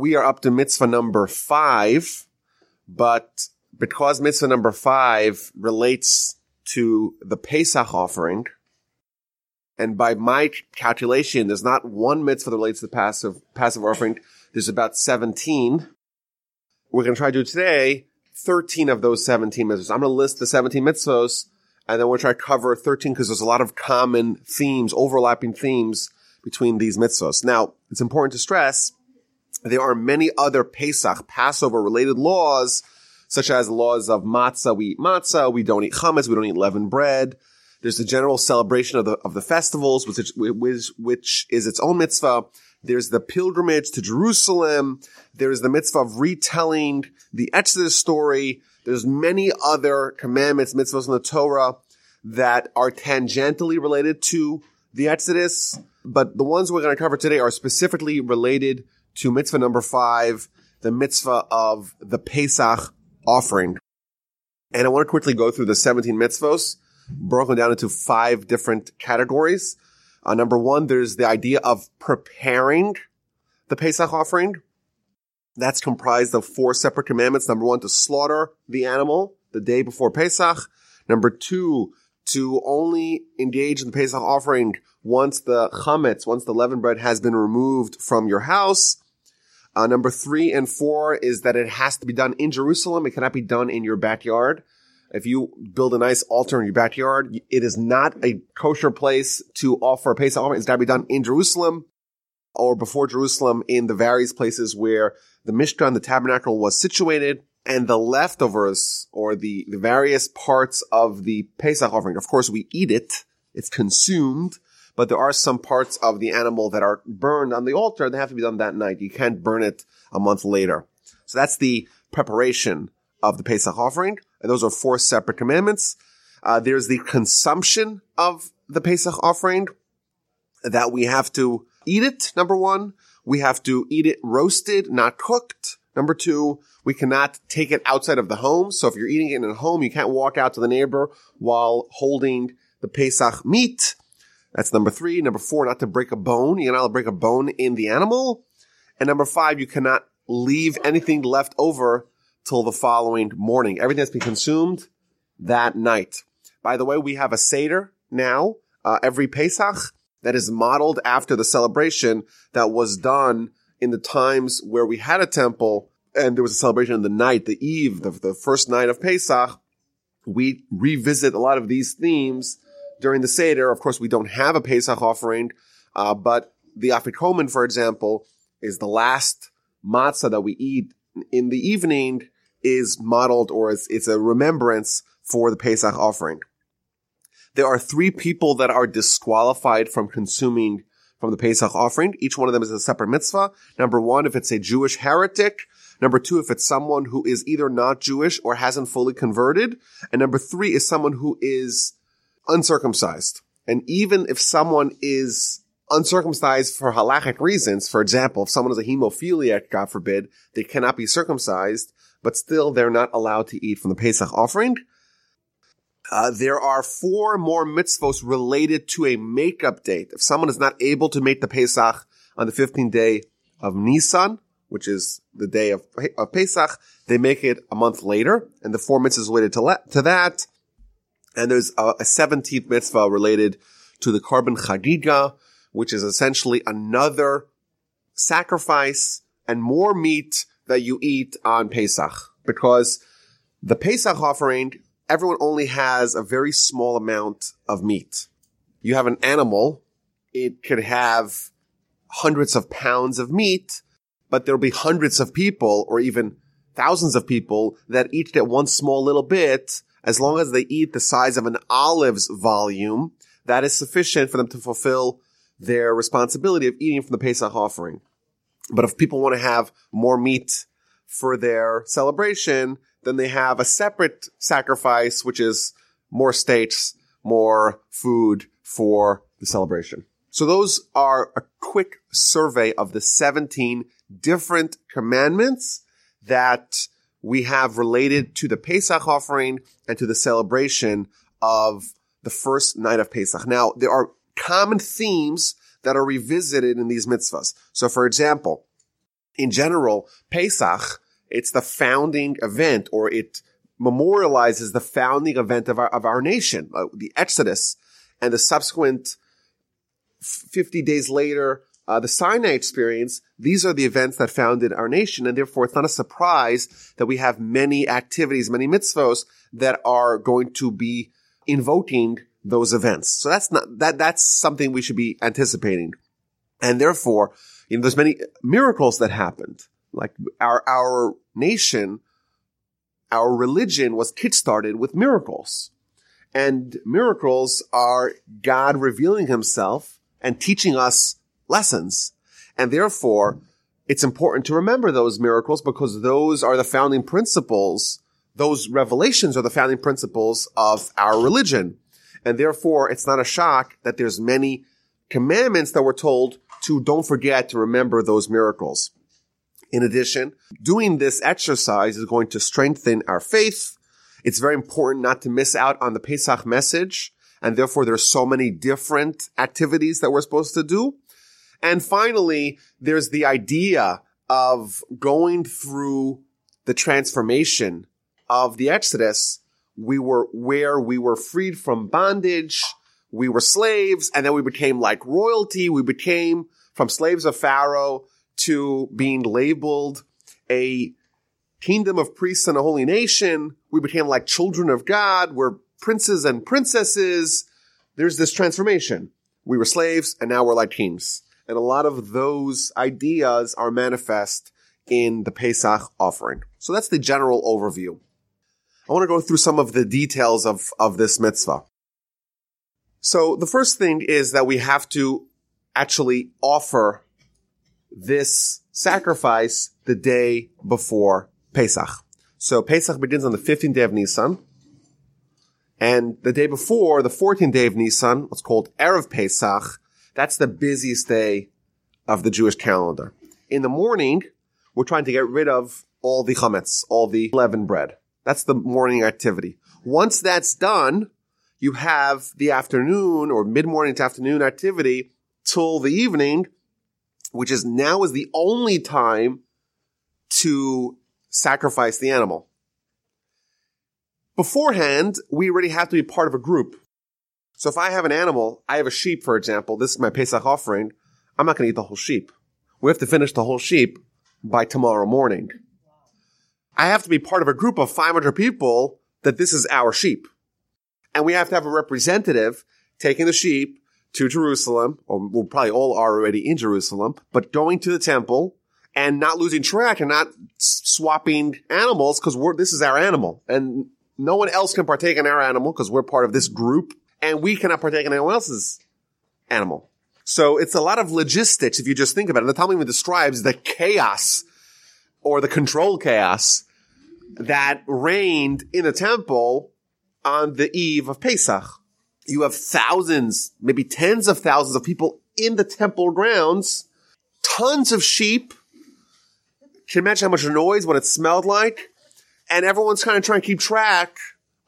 we are up to mitzvah number five, but because mitzvah number five relates to the Pesach offering, and by my calculation, there's not one mitzvah that relates to the Pesach, Pesach offering. There's about 17. We're going to try to do today 13 of those 17 mitzvahs. I'm going to list the 17 mitzvahs and then we'll try to cover 13 because there's a lot of common themes, overlapping themes between these mitzvahs. Now, it's important to stress there are many other Pesach, Passover related laws, such as laws of matzah. We eat matzah. We don't eat chametz. We don't eat leavened bread. There's the general celebration of the, of the festivals, which, which, which is its own mitzvah. There's the pilgrimage to Jerusalem. There's the mitzvah of retelling the Exodus story. There's many other commandments, mitzvahs in the Torah that are tangentially related to the Exodus, but the ones we're going to cover today are specifically related to mitzvah number five, the mitzvah of the Pesach offering. And I want to quickly go through the 17 mitzvahs, broken down into five different categories. Uh, number one, there's the idea of preparing the Pesach offering. That's comprised of four separate commandments. Number one, to slaughter the animal the day before Pesach. Number two, to only engage in the Pesach offering once the chametz, once the leavened bread has been removed from your house. Uh, number three and four is that it has to be done in Jerusalem. It cannot be done in your backyard. If you build a nice altar in your backyard, it is not a kosher place to offer a Pesach offering. It's got to be done in Jerusalem or before Jerusalem in the various places where the Mishkan, the tabernacle was situated and the leftovers or the, the various parts of the Pesach offering. Of course, we eat it. It's consumed, but there are some parts of the animal that are burned on the altar. They have to be done that night. You can't burn it a month later. So that's the preparation of the Pesach offering. And those are four separate commandments. Uh, there's the consumption of the Pesach offering that we have to eat it. Number one, we have to eat it roasted, not cooked. Number two, we cannot take it outside of the home. So if you're eating it in a home, you can't walk out to the neighbor while holding the Pesach meat. That's number three. Number four, not to break a bone. You're not to break a bone in the animal. And number five, you cannot leave anything left over till the following morning. Everything has been consumed that night. By the way, we have a Seder now, uh, every Pesach that is modeled after the celebration that was done in the times where we had a temple and there was a celebration in the night, the eve, the, the first night of Pesach, we revisit a lot of these themes during the Seder. Of course, we don't have a Pesach offering, uh, but the Afikomen, for example, is the last matzah that we eat in the evening is modeled or it's, it's a remembrance for the Pesach offering. There are three people that are disqualified from consuming from the Pesach offering. Each one of them is a separate mitzvah. Number one, if it's a Jewish heretic, Number two, if it's someone who is either not Jewish or hasn't fully converted. And number three is someone who is uncircumcised. And even if someone is uncircumcised for halachic reasons, for example, if someone is a hemophiliac, God forbid, they cannot be circumcised, but still they're not allowed to eat from the Pesach offering. Uh, there are four more mitzvos related to a makeup date. If someone is not able to make the Pesach on the 15th day of Nisan, which is the day of, of Pesach, they make it a month later, and the four mitzvahs related to, le- to that. And there's a, a 17th mitzvah related to the korban chagiga, which is essentially another sacrifice and more meat that you eat on Pesach. Because the Pesach offering, everyone only has a very small amount of meat. You have an animal, it could have hundreds of pounds of meat, but there'll be hundreds of people or even thousands of people that each get one small little bit. As long as they eat the size of an olive's volume, that is sufficient for them to fulfill their responsibility of eating from the Pesach offering. But if people want to have more meat for their celebration, then they have a separate sacrifice, which is more steaks, more food for the celebration. So those are a quick survey of the 17 different commandments that we have related to the Pesach offering and to the celebration of the first night of Pesach. Now, there are common themes that are revisited in these mitzvahs. So for example, in general, Pesach, it's the founding event or it memorializes the founding event of our, of our nation, uh, the Exodus and the subsequent 50 days later, uh, the Sinai experience, these are the events that founded our nation, and therefore it's not a surprise that we have many activities, many mitzvos that are going to be invoking those events. So that's not, that, that's something we should be anticipating. And therefore, you know, there's many miracles that happened. Like our, our nation, our religion was kickstarted with miracles. And miracles are God revealing himself and teaching us lessons. And therefore, it's important to remember those miracles because those are the founding principles. Those revelations are the founding principles of our religion. And therefore, it's not a shock that there's many commandments that we're told to don't forget to remember those miracles. In addition, doing this exercise is going to strengthen our faith. It's very important not to miss out on the Pesach message. And therefore, there's so many different activities that we're supposed to do. And finally, there's the idea of going through the transformation of the Exodus. We were where we were freed from bondage. We were slaves and then we became like royalty. We became from slaves of Pharaoh to being labeled a kingdom of priests and a holy nation. We became like children of God. We're princes and princesses. There's this transformation. We were slaves and now we're like kings. And a lot of those ideas are manifest in the Pesach offering. So that's the general overview. I want to go through some of the details of, of this mitzvah. So the first thing is that we have to actually offer this sacrifice the day before Pesach. So Pesach begins on the 15th day of Nisan. And the day before, the 14th day of Nisan, what's called Erev Pesach, that's the busiest day of the Jewish calendar. In the morning, we're trying to get rid of all the chametz, all the leavened bread. That's the morning activity. Once that's done, you have the afternoon or mid-morning to afternoon activity till the evening, which is now is the only time to sacrifice the animal. Beforehand, we already have to be part of a group. So if I have an animal, I have a sheep, for example, this is my Pesach offering, I'm not going to eat the whole sheep. We have to finish the whole sheep by tomorrow morning. I have to be part of a group of 500 people that this is our sheep. And we have to have a representative taking the sheep to Jerusalem, or we probably all are already in Jerusalem, but going to the temple and not losing track and not swapping animals because this is our animal and no one else can partake in our animal because we're part of this group and we cannot partake in anyone else's animal. So it's a lot of logistics if you just think about it. The Talmud even describes the chaos or the control chaos that reigned in the temple on the eve of Pesach. You have thousands, maybe tens of thousands of people in the temple grounds, tons of sheep. Can you imagine how much noise, what it smelled like? And everyone's kind of trying to keep track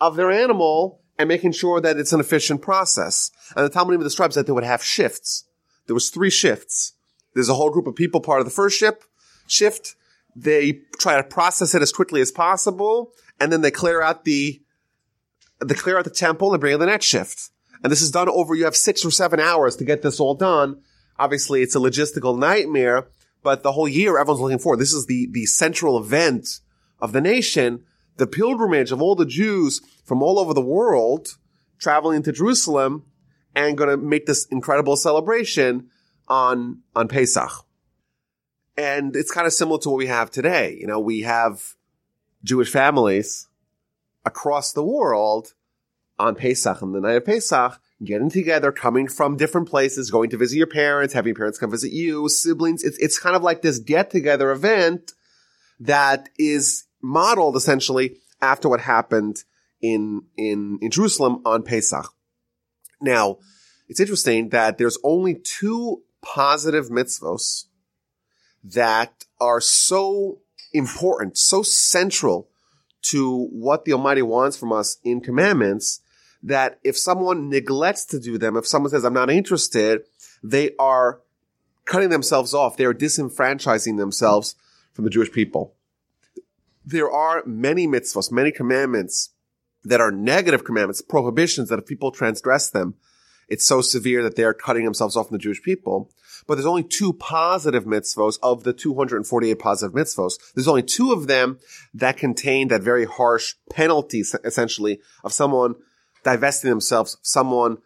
of their animal and making sure that it's an efficient process. And the Talmud even describes that they would have shifts. There was three shifts. There's a whole group of people part of the first ship, shift. They try to process it as quickly as possible, and then they clear out the, they clear out the temple and bring in the next shift. And this is done over, you have six or seven hours to get this all done. Obviously, it's a logistical nightmare, but the whole year everyone's looking forward. This is the, the central event of the nation, the pilgrimage of all the Jews from all over the world traveling to Jerusalem and going to make this incredible celebration on, on Pesach. And it's kind of similar to what we have today. You know, we have Jewish families across the world on Pesach, on the night of Pesach, getting together, coming from different places, going to visit your parents, having your parents come visit you, siblings. It's, it's kind of like this get together event that is modeled essentially after what happened in, in, in Jerusalem on Pesach. Now, it's interesting that there's only two positive mitzvos that are so important, so central to what the Almighty wants from us in commandments that if someone neglects to do them, if someone says, I'm not interested, they are cutting themselves off. They are disenfranchising themselves from the Jewish people. There are many mitzvahs, many commandments that are negative commandments, prohibitions that if people transgress them, it's so severe that they're cutting themselves off from the Jewish people. But there's only two positive mitzvos of the 248 positive mitzvos. There's only two of them that contain that very harsh penalty, essentially, of someone divesting themselves, someone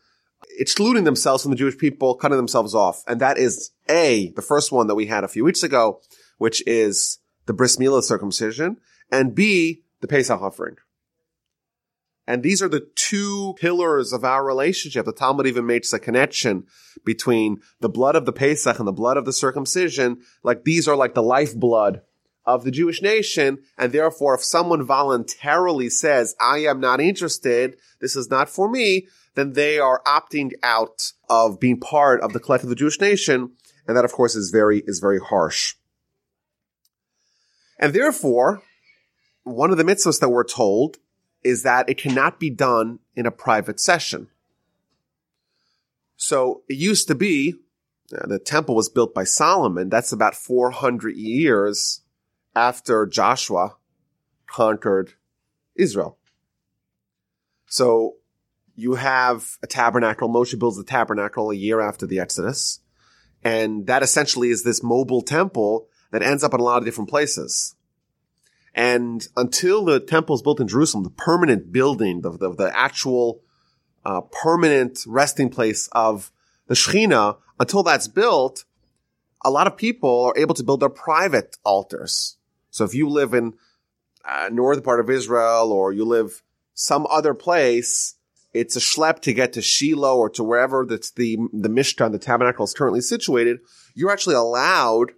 excluding themselves from the Jewish people, cutting themselves off. And that is A, the first one that we had a few weeks ago, which is the bris milah circumcision, and B, the Pesach offering. And these are the two pillars of our relationship. The Talmud even makes a connection between the blood of the Pesach and the blood of the circumcision. Like these are like the lifeblood of the Jewish nation. And therefore, if someone voluntarily says, I am not interested, this is not for me, then they are opting out of being part of the collective of the Jewish nation. And that, of course, is very, is very harsh. And therefore, one of the mitzvahs that we're told is that it cannot be done in a private session. So it used to be, uh, the temple was built by Solomon. That's about 400 years after Joshua conquered Israel. So you have a tabernacle. Moshe builds the tabernacle a year after the Exodus. And that essentially is this mobile temple that ends up in a lot of different places. And until the temple is built in Jerusalem, the permanent building, the, the, the actual uh, permanent resting place of the Shekhinah, until that's built, a lot of people are able to build their private altars. So if you live in uh, northern part of Israel or you live some other place, it's a schlep to get to Shiloh or to wherever that's the, the Mishkan, the tabernacle is currently situated. You're actually allowed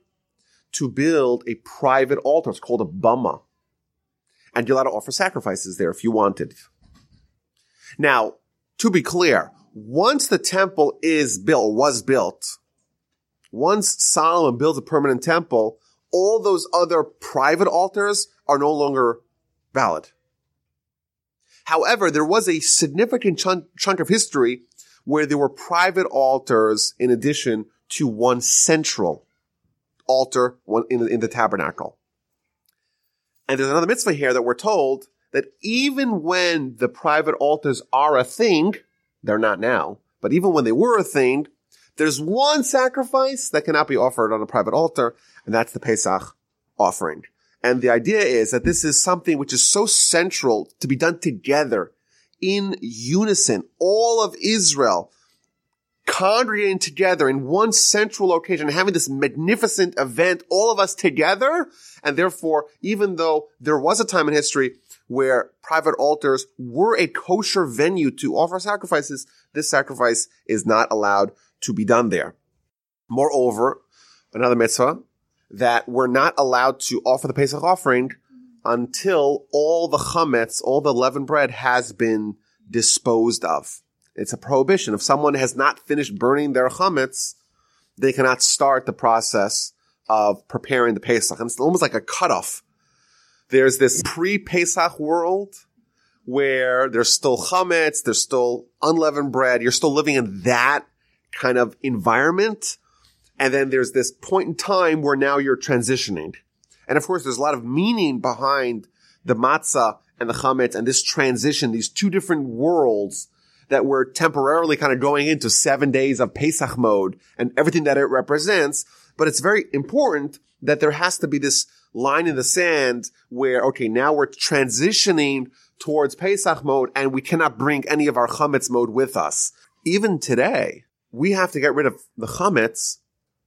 to build a private altar. It's called a bama and you're allowed to offer sacrifices there if you wanted. Now, to be clear, once the temple is built, was built, once Solomon builds a permanent temple, all those other private altars are no longer valid. However, there was a significant chunk, chunk of history where there were private altars in addition to one central altar in, in the tabernacle. And there's another mitzvah here that we're told that even when the private altars are a thing, they're not now, but even when they were a thing, there's one sacrifice that cannot be offered on a private altar, and that's the Pesach offering. And the idea is that this is something which is so central to be done together in unison. All of Israel congregating together in one central location, having this magnificent event, all of us together. And therefore, even though there was a time in history where private altars were a kosher venue to offer sacrifices, this sacrifice is not allowed to be done there. Moreover, another mitzvah that we're not allowed to offer the Pesach offering until all the chametz, all the leavened bread has been disposed of. It's a prohibition. If someone has not finished burning their chametz, they cannot start the process of preparing the Pesach. And it's almost like a cutoff. There's this pre-Pesach world where there's still chametz, there's still unleavened bread. You're still living in that kind of environment. And then there's this point in time where now you're transitioning. And of course, there's a lot of meaning behind the matzah and the chametz and this transition, these two different worlds that we're temporarily kind of going into seven days of Pesach mode and everything that it represents. But it's very important that there has to be this line in the sand where, okay, now we're transitioning towards Pesach mode and we cannot bring any of our chametz mode with us. Even today, we have to get rid of the chametz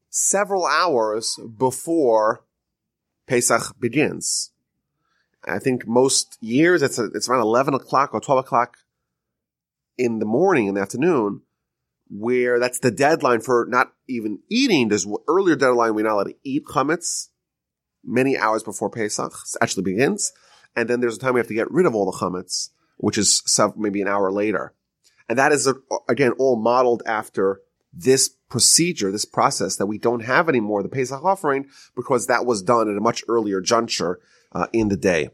several hours before Pesach begins. I think most years it's a, it's around 11 o'clock or 12 o'clock in the morning in the afternoon where that's the deadline for not even eating. There's earlier deadline we're not allowed to eat chametz many hours before Pesach actually begins. And then there's a time we have to get rid of all the chametz, which is maybe an hour later. And that is, again, all modeled after this procedure, this process that we don't have anymore, the Pesach offering, because that was done at a much earlier juncture uh, in the day.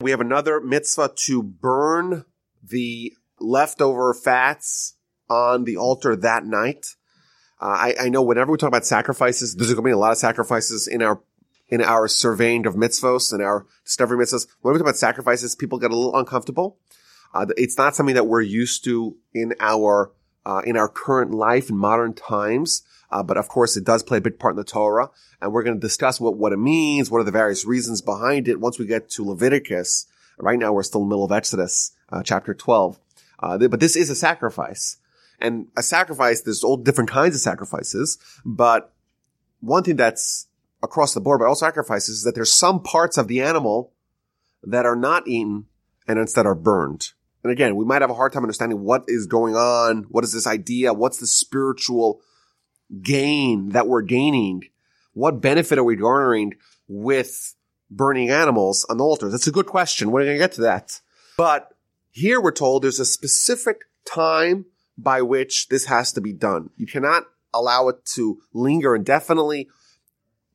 We have another mitzvah to burn the leftover fats on the altar that night. Uh, I, I know whenever we talk about sacrifices, there's going to be a lot of sacrifices in our in our surveying of mitzvos and our discovery mitzvos. When we talk about sacrifices, people get a little uncomfortable. Uh, it's not something that we're used to in our uh, in our current life in modern times. Uh, but of course, it does play a big part in the Torah, and we're going to discuss what what it means, what are the various reasons behind it. Once we get to Leviticus, right now we're still in the middle of Exodus, uh, chapter twelve. Uh, but this is a sacrifice, and a sacrifice. There's all different kinds of sacrifices, but one thing that's across the board by all sacrifices is that there's some parts of the animal that are not eaten and instead are burned. And again, we might have a hard time understanding what is going on. What is this idea? What's the spiritual gain that we're gaining? What benefit are we garnering with burning animals on the altars? That's a good question. We're going to get to that. But here we're told there's a specific time by which this has to be done. You cannot allow it to linger indefinitely.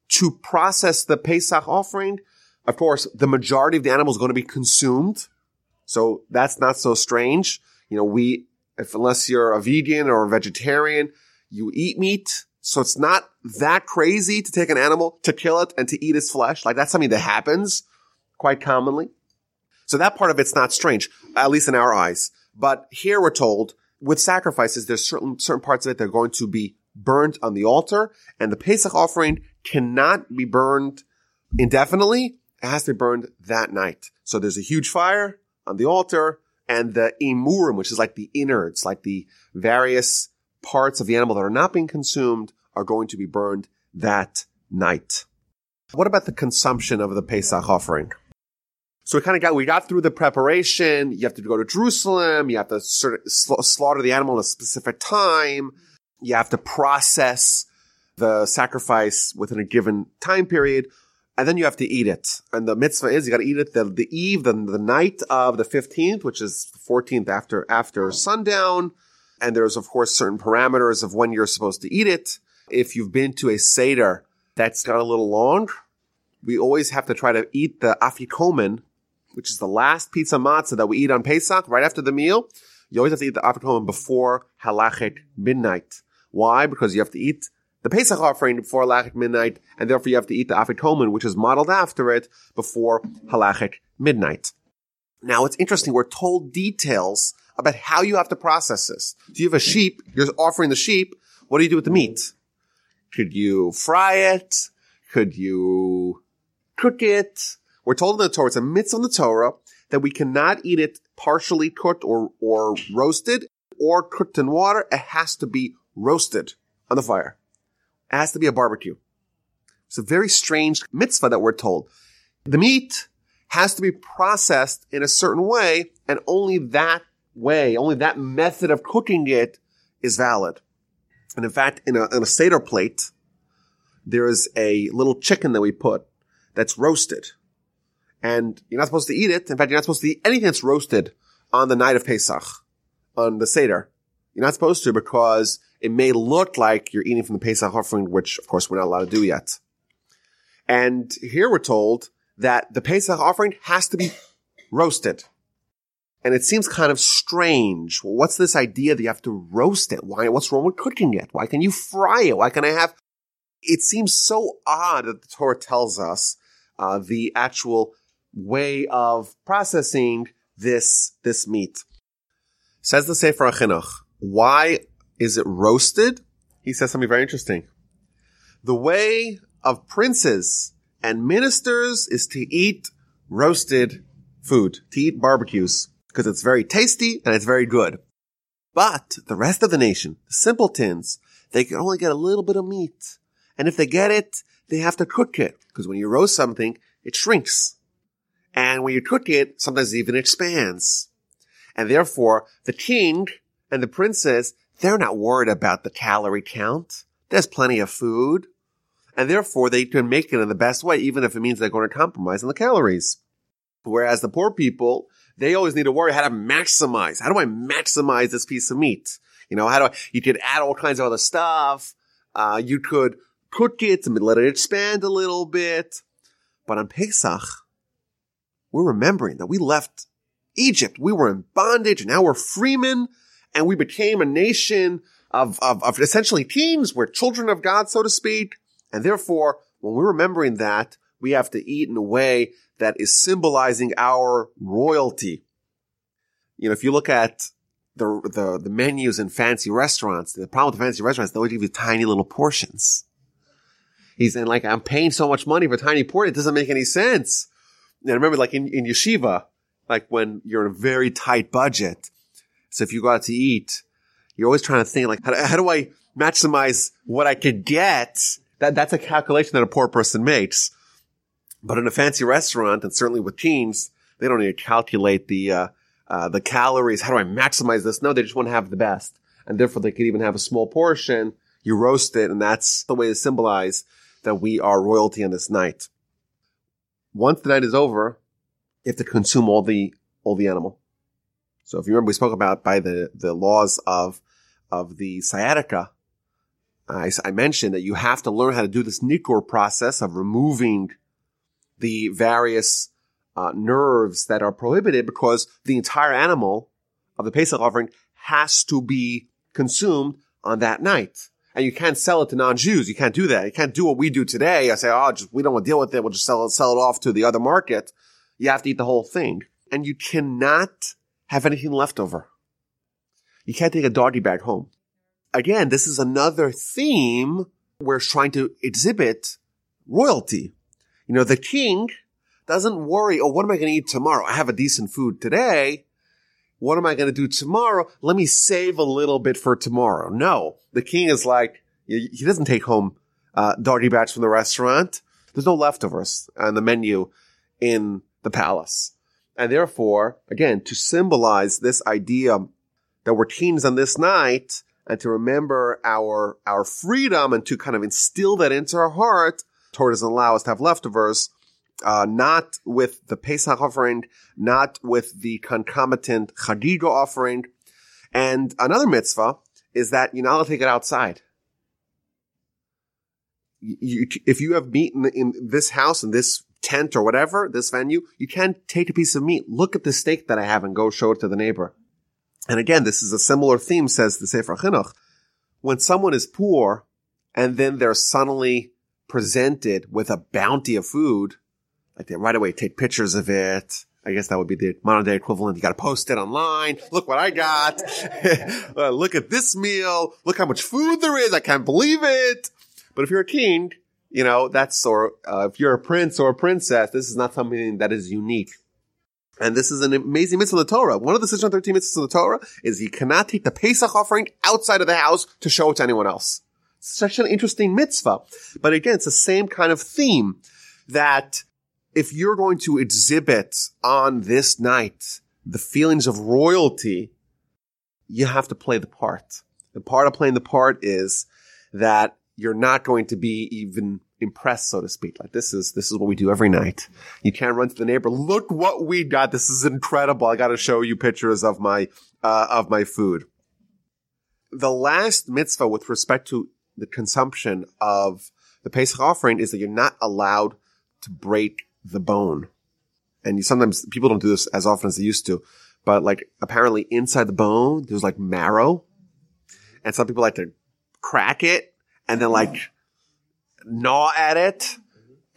To process the Pesach offering, of course, the majority of the animal is going to be consumed. So that's not so strange. You know, we, if unless you're a vegan or a vegetarian, you eat meat. So it's not that crazy to take an animal, to kill it and to eat its flesh. Like that's something that happens quite commonly. So that part of it's not strange, at least in our eyes. But here we're told with sacrifices, there's certain, certain parts of it that are going to be burned on the altar and the Pesach offering cannot be burned indefinitely. It has to be burned that night. So there's a huge fire on the altar and the imurim, which is like the innards, like the various parts of the animal that are not being consumed are going to be burned that night. What about the consumption of the Pesach offering? So we kind of got, we got through the preparation. You have to go to Jerusalem. You have to sort of slaughter the animal at a specific time. You have to process the sacrifice within a given time period. And then you have to eat it. And the mitzvah is you got to eat it the, the eve, the, the night of the 15th, which is the 14th after, after sundown. And there's, of course, certain parameters of when you're supposed to eat it. If you've been to a Seder that's got a little long, we always have to try to eat the afikomen, which is the last pizza matzah that we eat on Pesach, right after the meal. You always have to eat the afikomen before halachic midnight. Why? Because you have to eat the Pesach offering before halachic midnight, and therefore you have to eat the afikomen, which is modeled after it, before halachic midnight. Now it's interesting, we're told details about how you have to process this. Do you have a sheep, you're offering the sheep, what do you do with the meat? Could you fry it? Could you cook it? We're told in the Torah, it's a mitzvah in the Torah, that we cannot eat it partially cooked or, or roasted or cooked in water. It has to be roasted on the fire. It has to be a barbecue. It's a very strange mitzvah that we're told. The meat has to be processed in a certain way, and only that way, only that method of cooking it is valid. And in fact, in a, in a Seder plate, there is a little chicken that we put that's roasted. And you're not supposed to eat it. In fact, you're not supposed to eat anything that's roasted on the night of Pesach, on the Seder. You're not supposed to because it may look like you're eating from the Pesach offering, which of course we're not allowed to do yet. And here we're told that the Pesach offering has to be roasted. And it seems kind of strange. What's this idea that you have to roast it? Why, what's wrong with cooking it? Why can you fry it? Why can I have, it seems so odd that the Torah tells us, uh, the actual way of processing this, this meat. Says the Sefer HaChinuch, why is it roasted? He says something very interesting. The way of princes and ministers is to eat roasted food, to eat barbecues, because it's very tasty and it's very good. But the rest of the nation, the simpletons, they can only get a little bit of meat. And if they get it, they have to cook it. Because when you roast something, it shrinks. And when you cook it, sometimes it even expands. And therefore, the king and the princess, they're not worried about the calorie count. There's plenty of food. And therefore they can make it in the best way, even if it means they're going to compromise on the calories. Whereas the poor people, they always need to worry how to maximize. How do I maximize this piece of meat? You know, how do I, you could add all kinds of other stuff. Uh, you could cook it and let it expand a little bit. But on Pesach, we're remembering that we left Egypt. We were in bondage now we're freemen and we became a nation of, of, of essentially teens. We're children of God, so to speak. And therefore, when we're remembering that, we have to eat in a way that is symbolizing our royalty. You know, if you look at the, the, the menus in fancy restaurants, the problem with the fancy restaurants, they always give you tiny little portions. He's saying like, I'm paying so much money for tiny portion. It doesn't make any sense. And remember like in, in yeshiva, like when you're in a very tight budget. So if you go out to eat, you're always trying to think like, how do, how do I maximize what I could get? That, that's a calculation that a poor person makes. But in a fancy restaurant, and certainly with teens, they don't need to calculate the, uh, uh, the calories. How do I maximize this? No, they just want to have the best. And therefore they could even have a small portion. You roast it, and that's the way to symbolize that we are royalty on this night. Once the night is over, you have to consume all the, all the animal. So if you remember, we spoke about by the, the laws of, of the sciatica. I, I mentioned that you have to learn how to do this nikur process of removing the various uh, nerves that are prohibited because the entire animal of the Pesach offering has to be consumed on that night. And you can't sell it to non-Jews. You can't do that. You can't do what we do today. I say, oh, just, we don't want to deal with it. We'll just sell it, sell it off to the other market. You have to eat the whole thing. And you cannot have anything left over. You can't take a doggy bag home. Again, this is another theme where it's trying to exhibit royalty. You know, the king doesn't worry, oh, what am I going to eat tomorrow? I have a decent food today. What am I going to do tomorrow? Let me save a little bit for tomorrow. No, the king is like, he doesn't take home uh, doggy bags from the restaurant. There's no leftovers on the menu in the palace. And therefore, again, to symbolize this idea that we're teens on this night and to remember our, our freedom and to kind of instill that into our heart, Torah doesn't allow us to have leftovers uh, not with the Pesach offering, not with the concomitant Chagiga offering. And another mitzvah is that you're not allowed to take it outside. You, if you have meat in, in this house, in this tent or whatever, this venue, you can't take a piece of meat. Look at the steak that I have and go show it to the neighbor. And again, this is a similar theme, says the Sefer Chinuch. When someone is poor and then they're suddenly presented with a bounty of food, like they right away take pictures of it. I guess that would be the modern day equivalent. You got to post it online. Look what I got. uh, look at this meal. Look how much food there is. I can't believe it. But if you're a king, you know, that's, or uh, if you're a prince or a princess, this is not something that is unique. And this is an amazing mitzvah of the Torah. One of the 613 mitzvahs of the Torah is you cannot take the Pesach offering outside of the house to show it to anyone else. such an interesting mitzvah. But again, it's the same kind of theme that if you're going to exhibit on this night the feelings of royalty, you have to play the part. The part of playing the part is that you're not going to be even impressed, so to speak. Like this is, this is what we do every night. You can't run to the neighbor. Look what we got. This is incredible. I got to show you pictures of my, uh, of my food. The last mitzvah with respect to the consumption of the Pesach offering is that you're not allowed to break the bone. And you, sometimes people don't do this as often as they used to, but like apparently inside the bone, there's like marrow. And some people like to crack it and then like gnaw at it.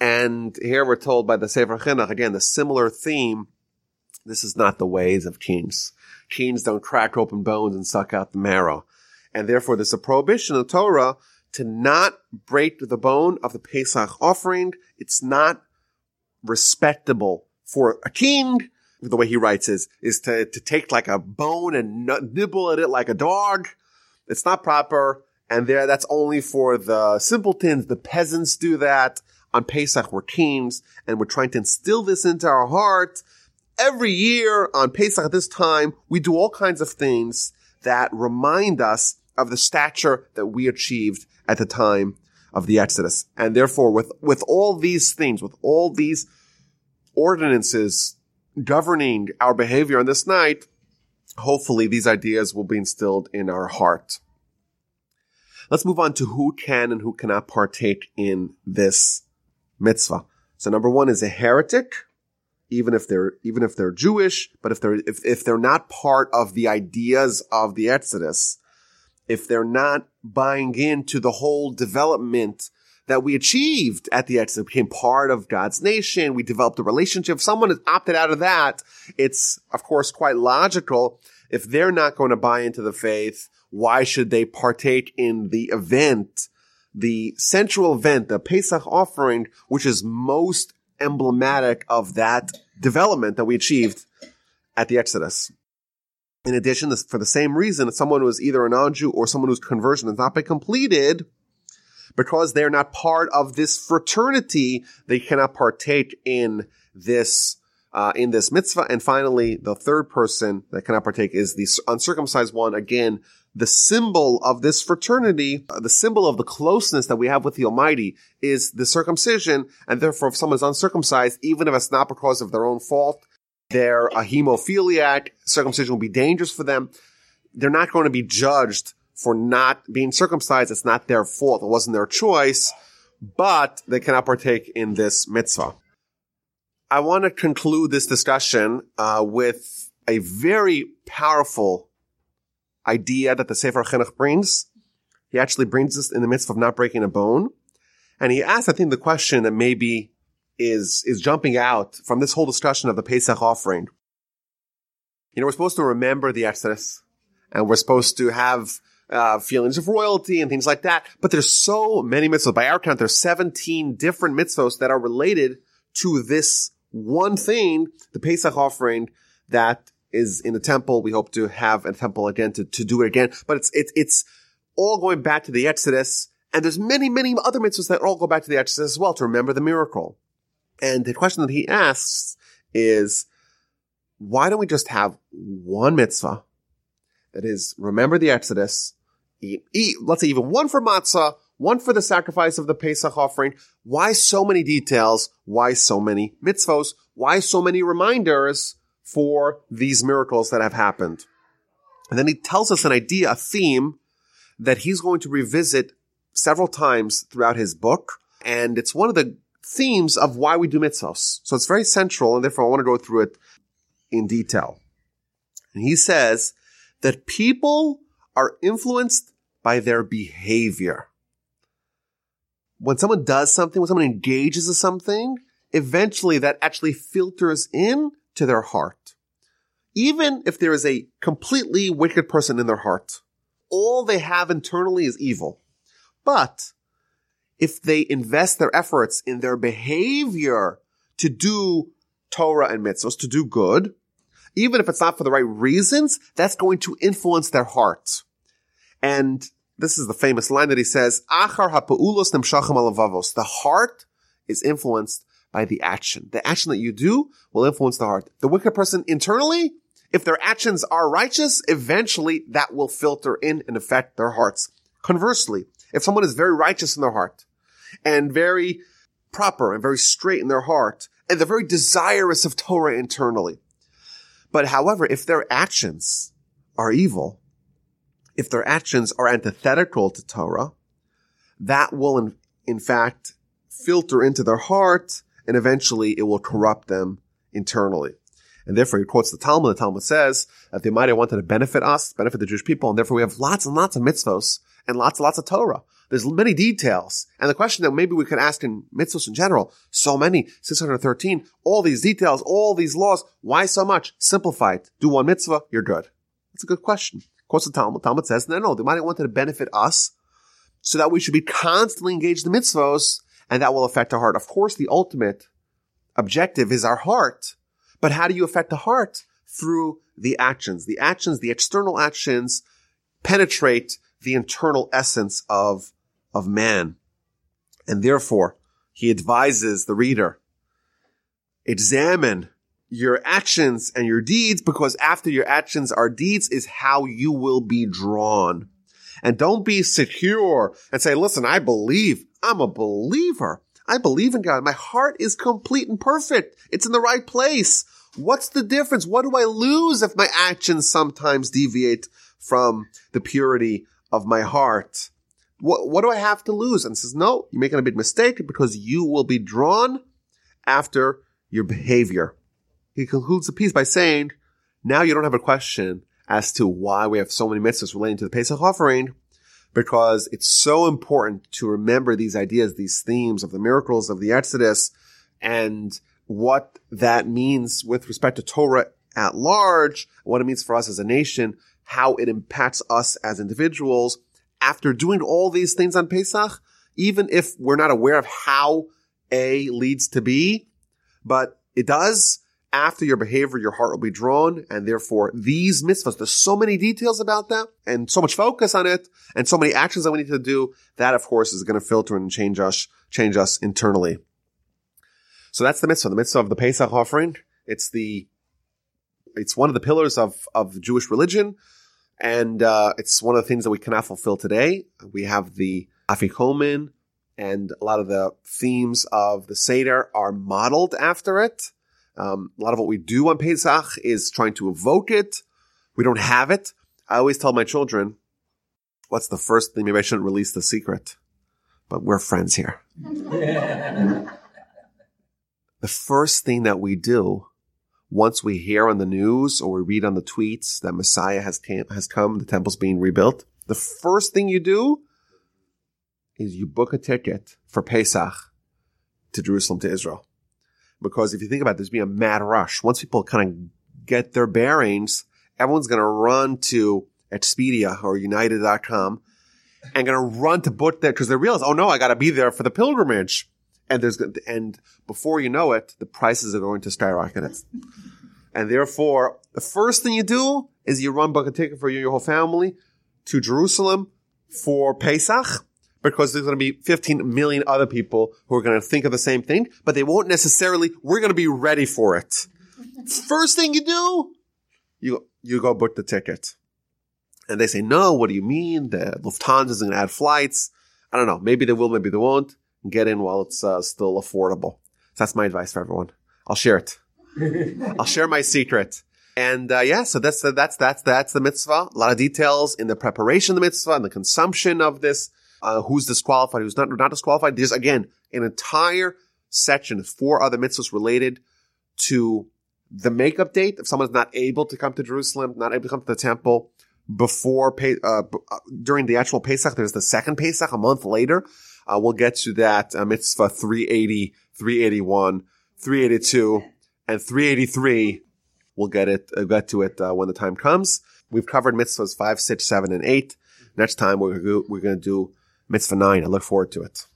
And here we're told by the Sefer Chinuch, again, the similar theme. This is not the ways of kings. Kings don't crack open bones and suck out the marrow. And therefore there's a prohibition in the Torah to not break the bone of the Pesach offering. It's not respectable for a king. The way he writes is, is to, to take like a bone and nibble at it like a dog. It's not proper. And there, that's only for the simpletons. The peasants do that. On Pesach, we're kings and we're trying to instill this into our heart. Every year on Pesach at this time, we do all kinds of things that remind us of the stature that we achieved at the time of the Exodus. And therefore, with, with all these things, with all these ordinances governing our behavior on this night, hopefully these ideas will be instilled in our heart. Let's move on to who can and who cannot partake in this mitzvah. So number one is a heretic, even if they're, even if they're Jewish, but if they're, if, if they're not part of the ideas of the Exodus, if they're not buying into the whole development that we achieved at the Exodus, became part of God's nation. We developed a relationship. If someone has opted out of that, it's of course quite logical. If they're not going to buy into the faith, why should they partake in the event, the central event, the Pesach offering, which is most emblematic of that development that we achieved at the Exodus? In addition, for the same reason, someone who is either a non-Jew or someone whose conversion has not been completed, because they're not part of this fraternity, they cannot partake in this uh, in this mitzvah. And finally, the third person that cannot partake is the uncircumcised one. Again, the symbol of this fraternity, uh, the symbol of the closeness that we have with the Almighty is the circumcision. And therefore, if someone is uncircumcised, even if it's not because of their own fault, they're a hemophiliac, circumcision will be dangerous for them. They're not going to be judged for not being circumcised. It's not their fault. It wasn't their choice, but they cannot partake in this mitzvah. I want to conclude this discussion uh, with a very powerful idea that the Sefer Chinuch brings. He actually brings this in the midst of not breaking a bone. And he asks, I think, the question that maybe is, is jumping out from this whole discussion of the Pesach offering. You know, we're supposed to remember the Exodus and we're supposed to have uh, feelings of royalty and things like that. But there's so many mitzvahs. By our count, there's 17 different mitzvahs that are related to this one thing, the Pesach offering that is in the temple. We hope to have a temple again to, to do it again. But it's, it's, it's all going back to the Exodus. And there's many, many other mitzvahs that all go back to the Exodus as well to remember the miracle. And the question that he asks is, why don't we just have one mitzvah that is remember the Exodus eat, eat, let's say even one for matzah, one for the sacrifice of the Pesach offering. Why so many details? Why so many mitzvos? Why so many reminders for these miracles that have happened? And then he tells us an idea, a theme that he's going to revisit several times throughout his book. And it's one of the themes of why we do mitzvos. So it's very central and therefore I want to go through it in detail. And he says that people are influenced by their behavior. When someone does something, when someone engages in something, eventually that actually filters in to their heart. Even if there is a completely wicked person in their heart, all they have internally is evil. But if they invest their efforts in their behavior to do Torah and mitzvahs, to do good, even if it's not for the right reasons, that's going to influence their heart. And this is the famous line that he says, Achar ha'pa'ulos nemshachem alavavos. The heart is influenced by the action. The action that you do will influence the heart. The wicked person internally, if their actions are righteous, eventually that will filter in and affect their hearts. Conversely, if someone is very righteous in their heart and very proper and very straight in their heart, and they're very desirous of Torah internally, but however, if their actions are evil, if their actions are antithetical to Torah, that will in, in fact filter into their heart and eventually it will corrupt them internally. And therefore he quotes the Talmud. The Talmud says that the Almighty wanted to benefit us, benefit the Jewish people, and therefore we have lots and lots of mitzvos and lots and lots of Torah. There's many details. And the question that maybe we could ask in mitzvos in general, so many, 613, all these details, all these laws, why so much? Simplify it. Do one mitzvah, you're good. That's a good question Of course, the Talmud, Talmud says, no, no, the Almighty want to benefit us so that we should be constantly engaged in mitzvos and that will affect our heart. Of course, the ultimate objective is our heart. But how do you affect the heart? Through the actions. The actions, the external actions penetrate the internal essence of, of man. And therefore, he advises the reader, examine your actions and your deeds because after your actions are deeds is how you will be drawn. And don't be secure and say, listen, I believe. I'm a believer. I believe in God. My heart is complete and perfect. It's in the right place. What's the difference? What do I lose if my actions sometimes deviate from the purity of my heart? What, what do I have to lose? And says, no, you're making a big mistake because you will be drawn after your behavior he concludes the piece by saying, now you don't have a question as to why we have so many mitzvahs relating to the Pesach offering, because it's so important to remember these ideas, these themes of the miracles of the Exodus and what that means with respect to Torah at large, what it means for us as a nation, how it impacts us as individuals after doing all these things on Pesach, even if we're not aware of how A leads to B, but it does. After your behavior, your heart will be drawn, and therefore these mitzvahs, there's so many details about that, and so much focus on it, and so many actions that we need to do, that of course is going to filter and change us, change us internally. So that's the mitzvah, the mitzvah of the Pesach offering. It's the, it's one of the pillars of, of Jewish religion. And, uh, it's one of the things that we cannot fulfill today. We have the Afikomen and a lot of the themes of the Seder are modeled after it. Um, a lot of what we do on Pesach is trying to evoke it. We don't have it. I always tell my children, what's the first thing? Maybe I shouldn't release the secret, but we're friends here. the first thing that we do once we hear on the news or we read on the tweets that Messiah has, has come, the temple's being rebuilt, the first thing you do is you book a ticket for Pesach to Jerusalem to Israel. Because if you think about it, there's being a mad rush. Once people kind of get their bearings, everyone's going to run to Expedia or United.com and going to run to book that because they realize, oh no, I got to be there for the pilgrimage. And there's, and before you know it, the prices are going to skyrocket. And therefore, the first thing you do is you run book a ticket for you and your whole family to Jerusalem for Pesach because there's going to be 15 million other people who are going to think of the same thing, but they won't necessarily, we're going to be ready for it. First thing you do, you, you go book the ticket. And they say, no, what do you mean? The Lufthansa is going to add flights. I don't know. Maybe they will, maybe they won't. Get in while it's uh, still affordable. So that's my advice for everyone. I'll share it. I'll share my secret. And uh, yeah, so that's that's that's that's the mitzvah. A lot of details in the preparation of the mitzvah and the consumption of this uh, who's disqualified, who's not, not disqualified. There's again an entire section, four other mitzvahs related to the makeup date. If someone's not able to come to Jerusalem, not able to come to the temple before, uh, uh, during the actual Pesach, there's the second Pesach a month later. Uh, we'll get to that uh, mitzvah 380, 381, 382, and 383. We'll get it, uh, get to it uh, when the time comes. We've covered mitzvahs five, six, seven, and eight. Next time we're, we're going to do Mitzvah 9. I look forward to it.